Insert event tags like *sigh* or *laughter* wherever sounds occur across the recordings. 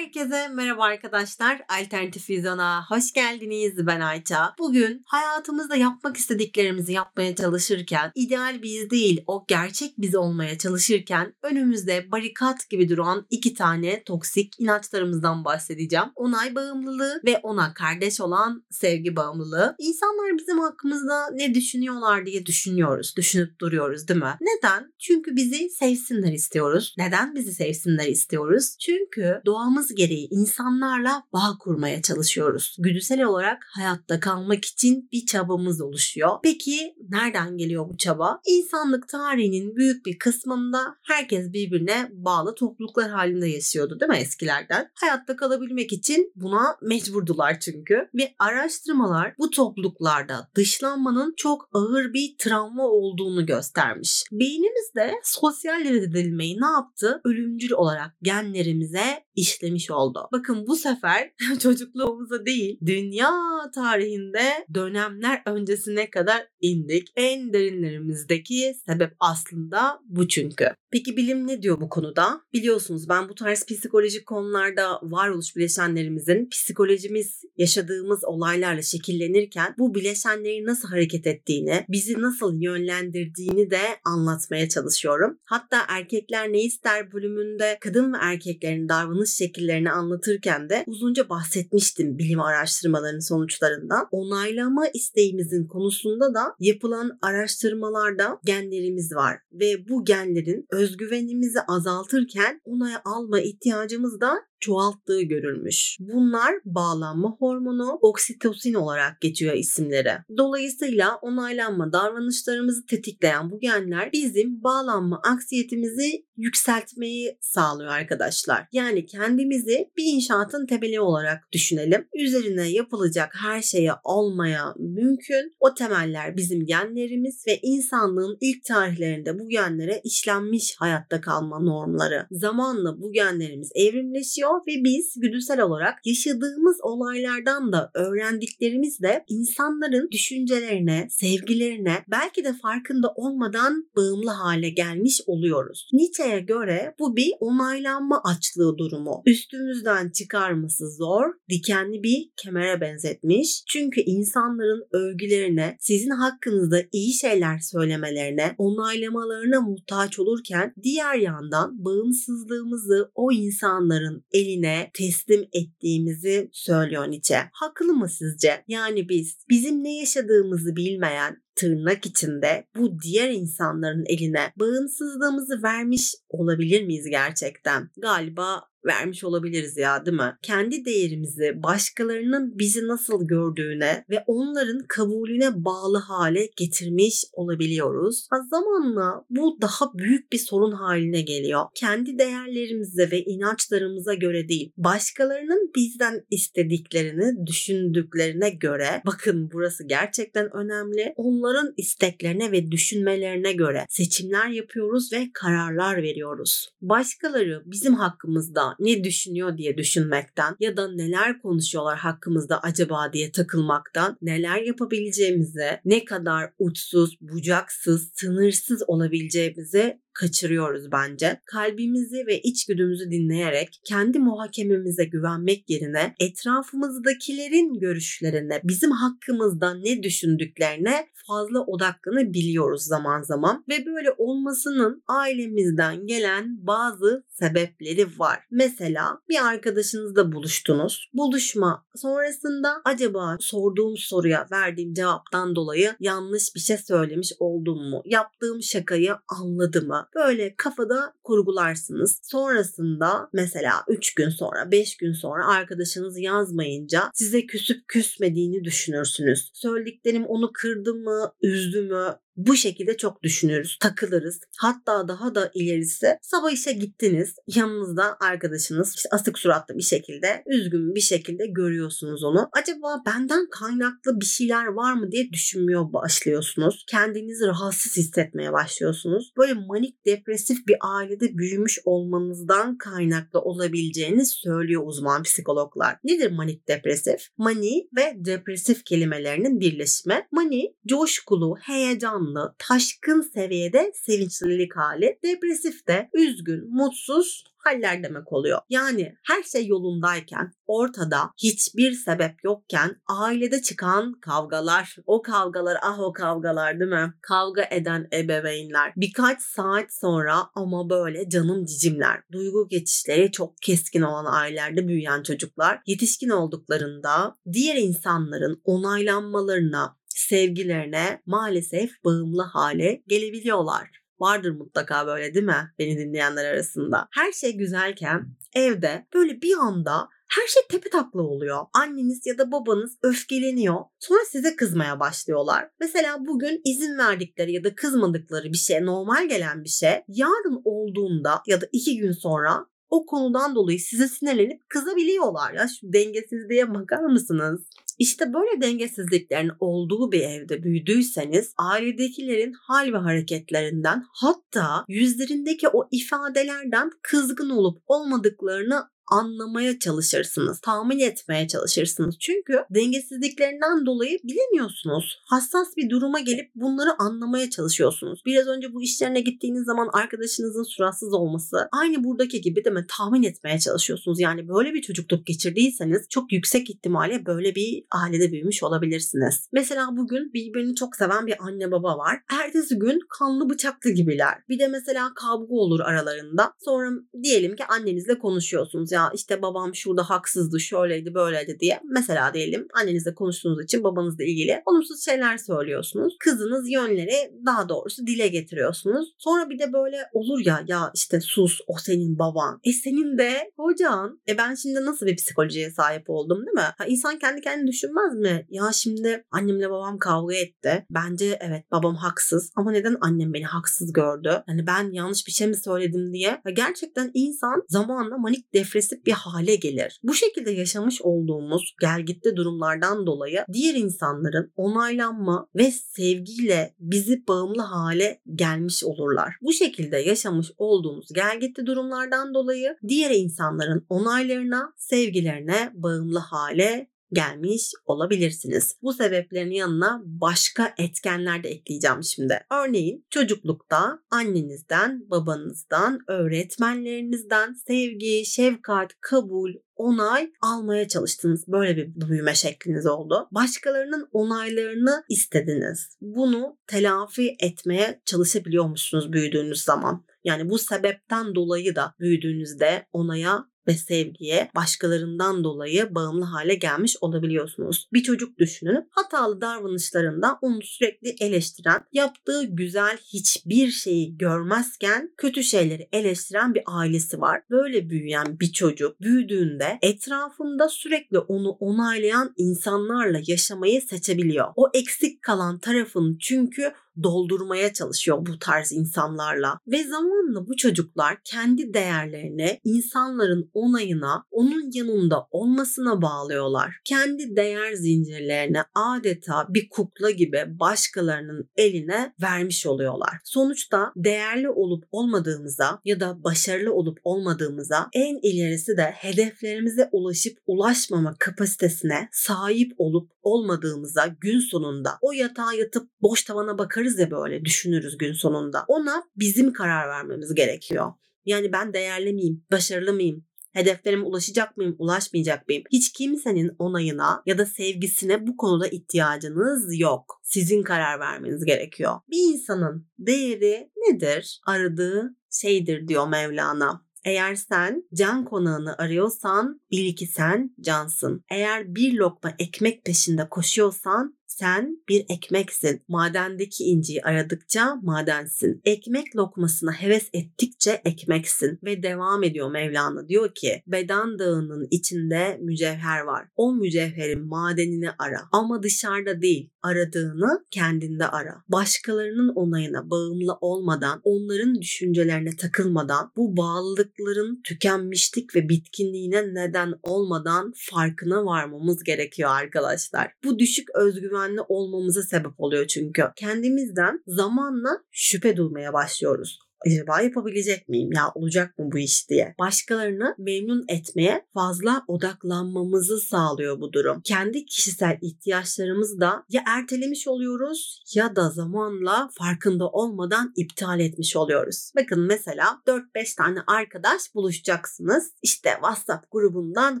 Herkese merhaba arkadaşlar. Alternatif Vizyon'a hoş geldiniz. Ben Ayça. Bugün hayatımızda yapmak istediklerimizi yapmaya çalışırken, ideal biz değil o gerçek biz olmaya çalışırken önümüzde barikat gibi duran iki tane toksik inançlarımızdan bahsedeceğim. Onay bağımlılığı ve ona kardeş olan sevgi bağımlılığı. İnsanlar bizim hakkımızda ne düşünüyorlar diye düşünüyoruz. Düşünüp duruyoruz değil mi? Neden? Çünkü bizi sevsinler istiyoruz. Neden bizi sevsinler istiyoruz? Çünkü doğamız gereği insanlarla bağ kurmaya çalışıyoruz. Güdüsel olarak hayatta kalmak için bir çabamız oluşuyor. Peki nereden geliyor bu çaba? İnsanlık tarihinin büyük bir kısmında herkes birbirine bağlı topluluklar halinde yaşıyordu değil mi eskilerden? Hayatta kalabilmek için buna mecburdular çünkü. Ve araştırmalar bu topluluklarda dışlanmanın çok ağır bir travma olduğunu göstermiş. Beynimizde sosyal reddedilmeyi ne yaptı? Ölümcül olarak genlerimize işlemiş oldu. Bakın bu sefer *laughs* çocukluğumuza değil dünya tarihinde dönemler öncesine kadar indik. En derinlerimizdeki sebep aslında bu çünkü. Peki bilim ne diyor bu konuda? Biliyorsunuz ben bu tarz psikolojik konularda varoluş bileşenlerimizin psikolojimiz yaşadığımız olaylarla şekillenirken bu bileşenlerin nasıl hareket ettiğini, bizi nasıl yönlendirdiğini de anlatmaya çalışıyorum. Hatta erkekler ne ister bölümünde kadın ve erkeklerin davranış şekillerini anlatırken de uzunca bahsetmiştim bilim araştırmalarının sonuçlarından. Onaylama isteğimizin konusunda da yapılan araştırmalarda genlerimiz var ve bu genlerin özgüvenimizi azaltırken onay alma ihtiyacımız da çoğalttığı görülmüş. Bunlar bağlanma hormonu oksitosin olarak geçiyor isimleri. Dolayısıyla onaylanma davranışlarımızı tetikleyen bu genler bizim bağlanma aksiyetimizi yükseltmeyi sağlıyor arkadaşlar. Yani kendimizi bir inşaatın temeli olarak düşünelim. Üzerine yapılacak her şeye olmaya mümkün. O temeller bizim genlerimiz ve insanlığın ilk tarihlerinde bu genlere işlenmiş hayatta kalma normları. Zamanla bu genlerimiz evrimleşiyor ve biz güdüsel olarak yaşadığımız olaylardan da öğrendiklerimizle insanların düşüncelerine, sevgilerine belki de farkında olmadan bağımlı hale gelmiş oluyoruz. Nietzsche'ye göre bu bir onaylanma açlığı durumu. Üstümüzden çıkarması zor, dikenli bir kemere benzetmiş. Çünkü insanların övgülerine, sizin hakkınızda iyi şeyler söylemelerine, onaylamalarına muhtaç olurken diğer yandan bağımsızlığımızı o insanların eline teslim ettiğimizi söylüyor Nietzsche. Haklı mı sizce? Yani biz bizim ne yaşadığımızı bilmeyen, tırnak içinde bu diğer insanların eline bağımsızlığımızı vermiş olabilir miyiz gerçekten? Galiba vermiş olabiliriz ya değil mi? Kendi değerimizi başkalarının bizi nasıl gördüğüne ve onların kabulüne bağlı hale getirmiş olabiliyoruz. Ha, zamanla bu daha büyük bir sorun haline geliyor. Kendi değerlerimize ve inançlarımıza göre değil, başkalarının bizden istediklerini düşündüklerine göre bakın burası gerçekten önemli. Onların isteklerine ve düşünmelerine göre seçimler yapıyoruz ve kararlar veriyoruz. Başkaları bizim hakkımızda ne düşünüyor diye düşünmekten ya da neler konuşuyorlar hakkımızda acaba diye takılmaktan neler yapabileceğimize, ne kadar uçsuz, bucaksız, sınırsız olabileceğimize kaçırıyoruz bence. Kalbimizi ve içgüdümüzü dinleyerek kendi muhakememize güvenmek yerine etrafımızdakilerin görüşlerine, bizim hakkımızda ne düşündüklerine fazla odaklanabiliyoruz zaman zaman ve böyle olmasının ailemizden gelen bazı sebepleri var. Mesela bir arkadaşınızla buluştunuz. Buluşma sonrasında acaba sorduğum soruya verdiğim cevaptan dolayı yanlış bir şey söylemiş oldum mu? Yaptığım şakayı anladı mı? Böyle kafada kurgularsınız. Sonrasında mesela 3 gün sonra 5 gün sonra arkadaşınız yazmayınca size küsüp küsmediğini düşünürsünüz. Söylediklerim onu kırdı mı, üzdü mü, bu şekilde çok düşünürüz, takılırız. Hatta daha da ilerisi sabah işe gittiniz. Yanınızda arkadaşınız işte asık suratlı bir şekilde, üzgün bir şekilde görüyorsunuz onu. Acaba benden kaynaklı bir şeyler var mı diye düşünmüyor başlıyorsunuz. Kendinizi rahatsız hissetmeye başlıyorsunuz. Böyle manik depresif bir ailede büyümüş olmanızdan kaynaklı olabileceğini söylüyor uzman psikologlar. Nedir manik depresif? Mani ve depresif kelimelerinin birleşimi. Mani coşkulu, heyecanlı, heyecanlı, taşkın seviyede sevinçlilik hali. Depresif de üzgün, mutsuz, haller demek oluyor. Yani her şey yolundayken, ortada hiçbir sebep yokken ailede çıkan kavgalar, o kavgalar ah o kavgalar değil mi? Kavga eden ebeveynler. Birkaç saat sonra ama böyle canım cicimler. Duygu geçişleri çok keskin olan ailelerde büyüyen çocuklar yetişkin olduklarında diğer insanların onaylanmalarına, sevgilerine maalesef bağımlı hale gelebiliyorlar. Vardır mutlaka böyle değil mi? Beni dinleyenler arasında. Her şey güzelken evde böyle bir anda her şey tepe takla oluyor. Anneniz ya da babanız öfkeleniyor. Sonra size kızmaya başlıyorlar. Mesela bugün izin verdikleri ya da kızmadıkları bir şey, normal gelen bir şey yarın olduğunda ya da iki gün sonra o konudan dolayı size sinirlenip kızabiliyorlar. Ya şu dengesizliğe bakar mısınız? İşte böyle dengesizliklerin olduğu bir evde büyüdüyseniz ailedekilerin hal ve hareketlerinden hatta yüzlerindeki o ifadelerden kızgın olup olmadıklarını anlamaya çalışırsınız. Tahmin etmeye çalışırsınız. Çünkü dengesizliklerinden dolayı bilemiyorsunuz. Hassas bir duruma gelip bunları anlamaya çalışıyorsunuz. Biraz önce bu işlerine gittiğiniz zaman arkadaşınızın suratsız olması aynı buradaki gibi değil mi? Tahmin etmeye çalışıyorsunuz. Yani böyle bir çocukluk geçirdiyseniz çok yüksek ihtimalle böyle bir ailede büyümüş olabilirsiniz. Mesela bugün birbirini çok seven bir anne baba var. Ertesi gün kanlı bıçaklı gibiler. Bir de mesela kavga olur aralarında. Sonra diyelim ki annenizle konuşuyorsunuz. Ya işte babam şurada haksızdı, şöyleydi, böyleydi diye. Mesela diyelim annenizle konuştuğunuz için babanızla ilgili olumsuz şeyler söylüyorsunuz. Kızınız yönleri daha doğrusu dile getiriyorsunuz. Sonra bir de böyle olur ya ya işte sus o senin baban. E senin de hocan. E ben şimdi nasıl bir psikolojiye sahip oldum değil mi? Ha, insan kendi kendini düşünmez mi? Ya şimdi annemle babam kavga etti. Bence evet babam haksız ama neden annem beni haksız gördü? Yani ben yanlış bir şey mi söyledim diye. Ya gerçekten insan zamanla manik depresif bir hale gelir. Bu şekilde yaşamış olduğumuz gelgitte durumlardan dolayı diğer insanların onaylanma ve sevgiyle bizi bağımlı hale gelmiş olurlar. Bu şekilde yaşamış olduğumuz gelgitte durumlardan dolayı diğer insanların onaylarına, sevgilerine bağımlı hale gelmiş olabilirsiniz. Bu sebeplerin yanına başka etkenler de ekleyeceğim şimdi. Örneğin çocuklukta annenizden, babanızdan, öğretmenlerinizden sevgi, şefkat, kabul, onay almaya çalıştınız. Böyle bir büyüme şekliniz oldu. Başkalarının onaylarını istediniz. Bunu telafi etmeye çalışabiliyormuşsunuz büyüdüğünüz zaman. Yani bu sebepten dolayı da büyüdüğünüzde onaya ve sevgiye başkalarından dolayı bağımlı hale gelmiş olabiliyorsunuz. Bir çocuk düşünün hatalı davranışlarında onu sürekli eleştiren, yaptığı güzel hiçbir şeyi görmezken kötü şeyleri eleştiren bir ailesi var. Böyle büyüyen bir çocuk büyüdüğünde etrafında sürekli onu onaylayan insanlarla yaşamayı seçebiliyor. O eksik kalan tarafın çünkü doldurmaya çalışıyor bu tarz insanlarla. Ve zamanla bu çocuklar kendi değerlerini insanların onayına, onun yanında olmasına bağlıyorlar. Kendi değer zincirlerini adeta bir kukla gibi başkalarının eline vermiş oluyorlar. Sonuçta değerli olup olmadığımıza ya da başarılı olup olmadığımıza en ilerisi de hedeflerimize ulaşıp ulaşmama kapasitesine sahip olup olmadığımıza gün sonunda o yatağa yatıp boş tavana bakarız ya böyle düşünürüz gün sonunda. Ona bizim karar vermemiz gerekiyor. Yani ben değerli miyim, başarılı mıyım, Hedeflerime ulaşacak mıyım, ulaşmayacak mıyım? Hiç kimsenin onayına ya da sevgisine bu konuda ihtiyacınız yok. Sizin karar vermeniz gerekiyor. Bir insanın değeri nedir? Aradığı şeydir diyor Mevlana. Eğer sen can konağını arıyorsan bil ki sen cansın. Eğer bir lokma ekmek peşinde koşuyorsan sen bir ekmeksin. Madendeki inciyi aradıkça madensin. Ekmek lokmasına heves ettikçe ekmeksin. Ve devam ediyor Mevlana diyor ki beden dağının içinde mücevher var. O mücevherin madenini ara. Ama dışarıda değil. Aradığını kendinde ara. Başkalarının onayına bağımlı olmadan, onların düşüncelerine takılmadan, bu bağlılıkların tükenmişlik ve bitkinliğine neden olmadan farkına varmamız gerekiyor arkadaşlar. Bu düşük özgüven güvenli olmamıza sebep oluyor çünkü. Kendimizden zamanla şüphe duymaya başlıyoruz acaba yapabilecek miyim? Ya olacak mı bu iş diye. Başkalarını memnun etmeye fazla odaklanmamızı sağlıyor bu durum. Kendi kişisel ihtiyaçlarımızı da ya ertelemiş oluyoruz ya da zamanla farkında olmadan iptal etmiş oluyoruz. Bakın mesela 4-5 tane arkadaş buluşacaksınız. İşte WhatsApp grubundan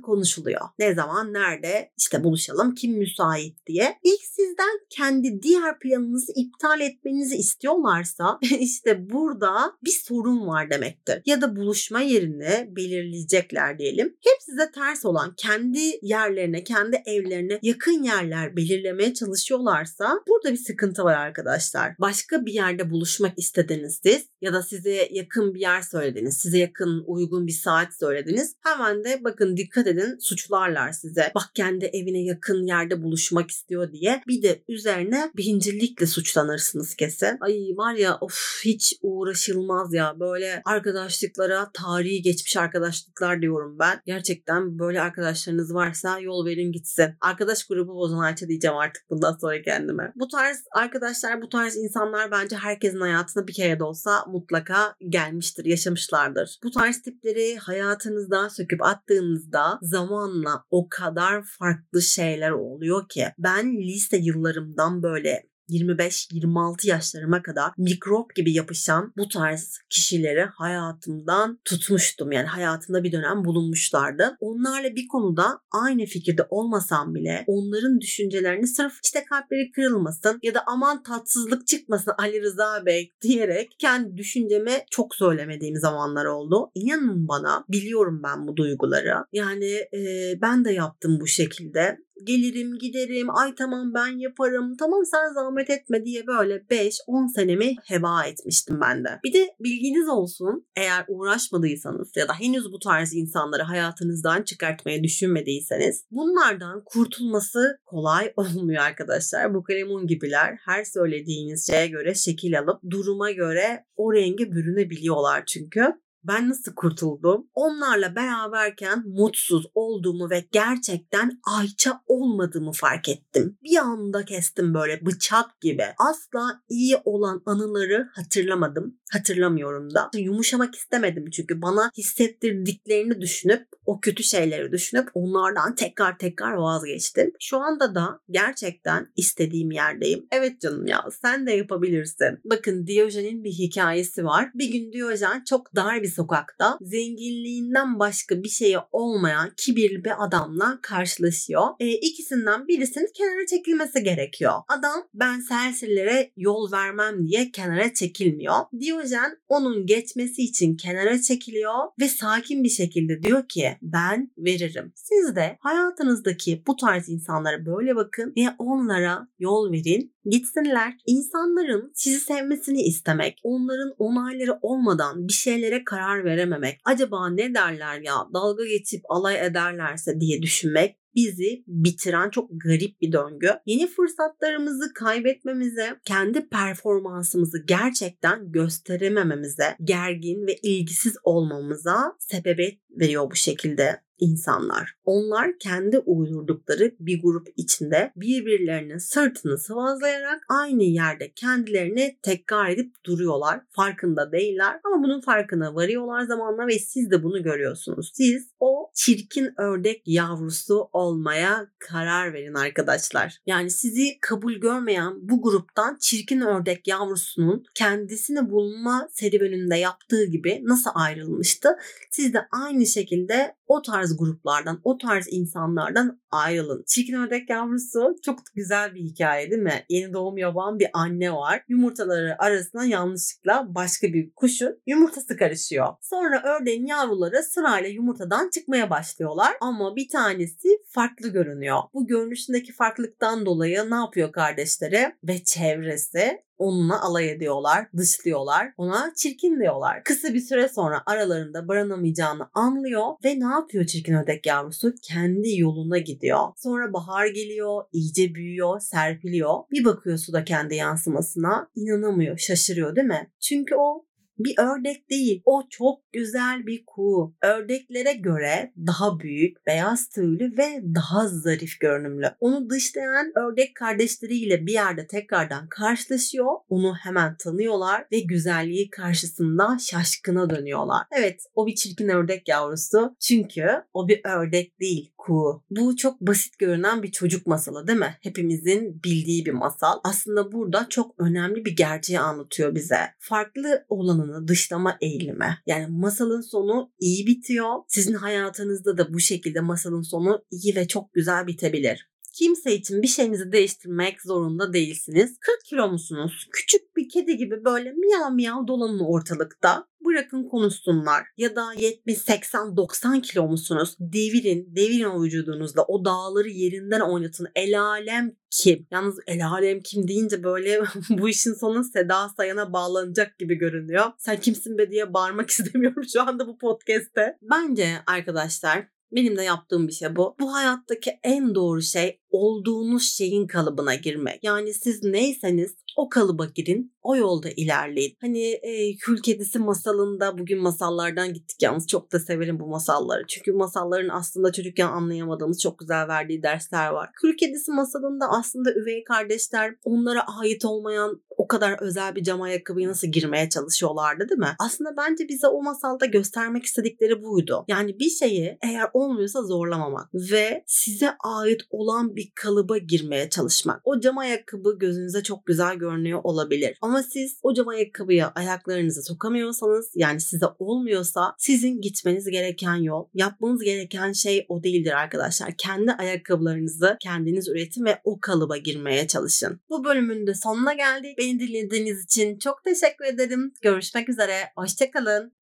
konuşuluyor. Ne zaman, nerede, işte buluşalım, kim müsait diye. İlk sizden kendi diğer planınızı iptal etmenizi istiyorlarsa *laughs* işte burada bir sorun var demektir. Ya da buluşma yerini belirleyecekler diyelim. Hep size ters olan kendi yerlerine, kendi evlerine yakın yerler belirlemeye çalışıyorlarsa burada bir sıkıntı var arkadaşlar. Başka bir yerde buluşmak istediniz siz ya da size yakın bir yer söylediniz, size yakın uygun bir saat söylediniz. Hemen de bakın dikkat edin suçlarlar size. Bak kendi evine yakın yerde buluşmak istiyor diye. Bir de üzerine bencillikle suçlanırsınız kesin. Ay var ya of hiç uğraşılmaz ya. Böyle arkadaşlıklara tarihi geçmiş arkadaşlıklar diyorum ben. Gerçekten böyle arkadaşlarınız varsa yol verin gitsin. Arkadaş grubu bozan Ayça diyeceğim artık bundan sonra kendime. Bu tarz arkadaşlar, bu tarz insanlar bence herkesin hayatına bir kere de olsa mutlaka gelmiştir, yaşamışlardır. Bu tarz tipleri hayatınızdan söküp attığınızda zamanla o kadar farklı şeyler oluyor ki ben lise yıllarımdan böyle 25-26 yaşlarıma kadar mikrop gibi yapışan bu tarz kişileri hayatımdan tutmuştum. Yani hayatımda bir dönem bulunmuşlardı. Onlarla bir konuda aynı fikirde olmasam bile onların düşüncelerini sırf işte kalpleri kırılmasın ya da aman tatsızlık çıkmasın Ali Rıza Bey diyerek kendi düşünceme çok söylemediğim zamanlar oldu. İnanın bana biliyorum ben bu duyguları. Yani e, ben de yaptım bu şekilde gelirim giderim ay tamam ben yaparım tamam sen zahmet etme diye böyle 5-10 senemi heba etmiştim ben de. Bir de bilginiz olsun eğer uğraşmadıysanız ya da henüz bu tarz insanları hayatınızdan çıkartmaya düşünmediyseniz bunlardan kurtulması kolay *laughs* olmuyor arkadaşlar. Bu kalemun gibiler her söylediğiniz şeye göre şekil alıp duruma göre o renge bürünebiliyorlar çünkü. Ben nasıl kurtuldum? Onlarla beraberken mutsuz olduğumu ve gerçekten Ayça olmadığımı fark ettim. Bir anda kestim böyle bıçak gibi. Asla iyi olan anıları hatırlamadım. Hatırlamıyorum da. Yumuşamak istemedim çünkü bana hissettirdiklerini düşünüp o kötü şeyleri düşünüp onlardan tekrar tekrar vazgeçtim. Şu anda da gerçekten istediğim yerdeyim. Evet canım ya sen de yapabilirsin. Bakın Diyojen'in bir hikayesi var. Bir gün Diyojen çok dar bir sokakta zenginliğinden başka bir şeye olmayan kibirli bir adamla karşılaşıyor. E, ikisinden birisinin kenara çekilmesi gerekiyor. Adam ben serseriklere yol vermem diye kenara çekilmiyor. Diyojen onun geçmesi için kenara çekiliyor ve sakin bir şekilde diyor ki ben veririm. Siz de hayatınızdaki bu tarz insanlara böyle bakın ve onlara yol verin gitsinler. İnsanların sizi sevmesini istemek, onların onayları olmadan bir şeylere karar verememek, acaba ne derler ya dalga geçip alay ederlerse diye düşünmek bizi bitiren çok garip bir döngü. Yeni fırsatlarımızı kaybetmemize, kendi performansımızı gerçekten gösteremememize, gergin ve ilgisiz olmamıza sebebiyet veriyor bu şekilde insanlar. Onlar kendi uydurdukları bir grup içinde birbirlerinin sırtını sıvazlayarak aynı yerde kendilerini tekrar edip duruyorlar. Farkında değiller ama bunun farkına varıyorlar zamanla ve siz de bunu görüyorsunuz. Siz o çirkin ördek yavrusu olmaya karar verin arkadaşlar. Yani sizi kabul görmeyen bu gruptan çirkin ördek yavrusunun kendisini bulma serüveninde yaptığı gibi nasıl ayrılmıştı? Siz de aynı şekilde o tarz gruplardan, o tarz insanlardan ayrılın. Çirkin ördek yavrusu çok güzel bir hikaye değil mi? Yeni doğum yapan bir anne var. Yumurtaları arasına yanlışlıkla başka bir kuşun yumurtası karışıyor. Sonra ördeğin yavruları sırayla yumurtadan çıkmaya başlıyorlar ama bir tanesi farklı görünüyor. Bu görünüşündeki farklılıktan dolayı ne yapıyor kardeşleri ve çevresi? Onunla alay ediyorlar, dışlıyorlar. Ona çirkin diyorlar. Kısa bir süre sonra aralarında barınamayacağını anlıyor ve ne yapıyor çirkin ördek yavrusu? Kendi yoluna gidiyor. Sonra bahar geliyor, iyice büyüyor, serpiliyor. Bir bakıyor suda kendi yansımasına. inanamıyor, şaşırıyor değil mi? Çünkü o bir ördek değil. O çok güzel bir kuğu. Ördeklere göre daha büyük, beyaz tüylü ve daha zarif görünümlü. Onu dışlayan ördek kardeşleriyle bir yerde tekrardan karşılaşıyor. Onu hemen tanıyorlar ve güzelliği karşısında şaşkına dönüyorlar. Evet o bir çirkin ördek yavrusu. Çünkü o bir ördek değil kuğu. Bu çok basit görünen bir çocuk masalı değil mi? Hepimizin bildiği bir masal. Aslında burada çok önemli bir gerçeği anlatıyor bize. Farklı olanını dışlama eğilimi. Yani masalın sonu iyi bitiyor. Sizin hayatınızda da bu şekilde masalın sonu iyi ve çok güzel bitebilir. Kimse için bir şeyinizi değiştirmek zorunda değilsiniz. 40 kilo musunuz? Küçük bir kedi gibi böyle miyav miyav dolanın ortalıkta. Bırakın konuşsunlar. Ya da 70, 80, 90 kilo musunuz? Devirin, devirin o vücudunuzla. O dağları yerinden oynatın. El alem kim? Yalnız el alem kim deyince böyle *laughs* bu işin sonu Seda Sayan'a bağlanacak gibi görünüyor. Sen kimsin be diye bağırmak *laughs* istemiyorum şu anda bu podcast'te. Bence arkadaşlar benim de yaptığım bir şey bu. Bu hayattaki en doğru şey olduğunuz şeyin kalıbına girmek. Yani siz neyseniz o kalıba girin, o yolda ilerleyin. Hani e, Kül Kedisi masalında bugün masallardan gittik yalnız çok da severim bu masalları. Çünkü masalların aslında çocukken anlayamadığımız çok güzel verdiği dersler var. Kül Kedisi masalında aslında üvey kardeşler onlara ait olmayan o kadar özel bir cam ayakkabıya nasıl girmeye çalışıyorlardı değil mi? Aslında bence bize o masalda göstermek istedikleri buydu. Yani bir şeyi eğer olmuyorsa zorlamamak ve size ait olan bir kalıba girmeye çalışmak. O cam ayakkabı gözünüze çok güzel görünüyor olabilir. Ama siz o cam ayakkabıya ayaklarınızı sokamıyorsanız yani size olmuyorsa sizin gitmeniz gereken yol, yapmanız gereken şey o değildir arkadaşlar. Kendi ayakkabılarınızı kendiniz üretin ve o kalıba girmeye çalışın. Bu bölümün de sonuna geldik. Beni dinlediğiniz için çok teşekkür ederim. Görüşmek üzere. Hoşçakalın.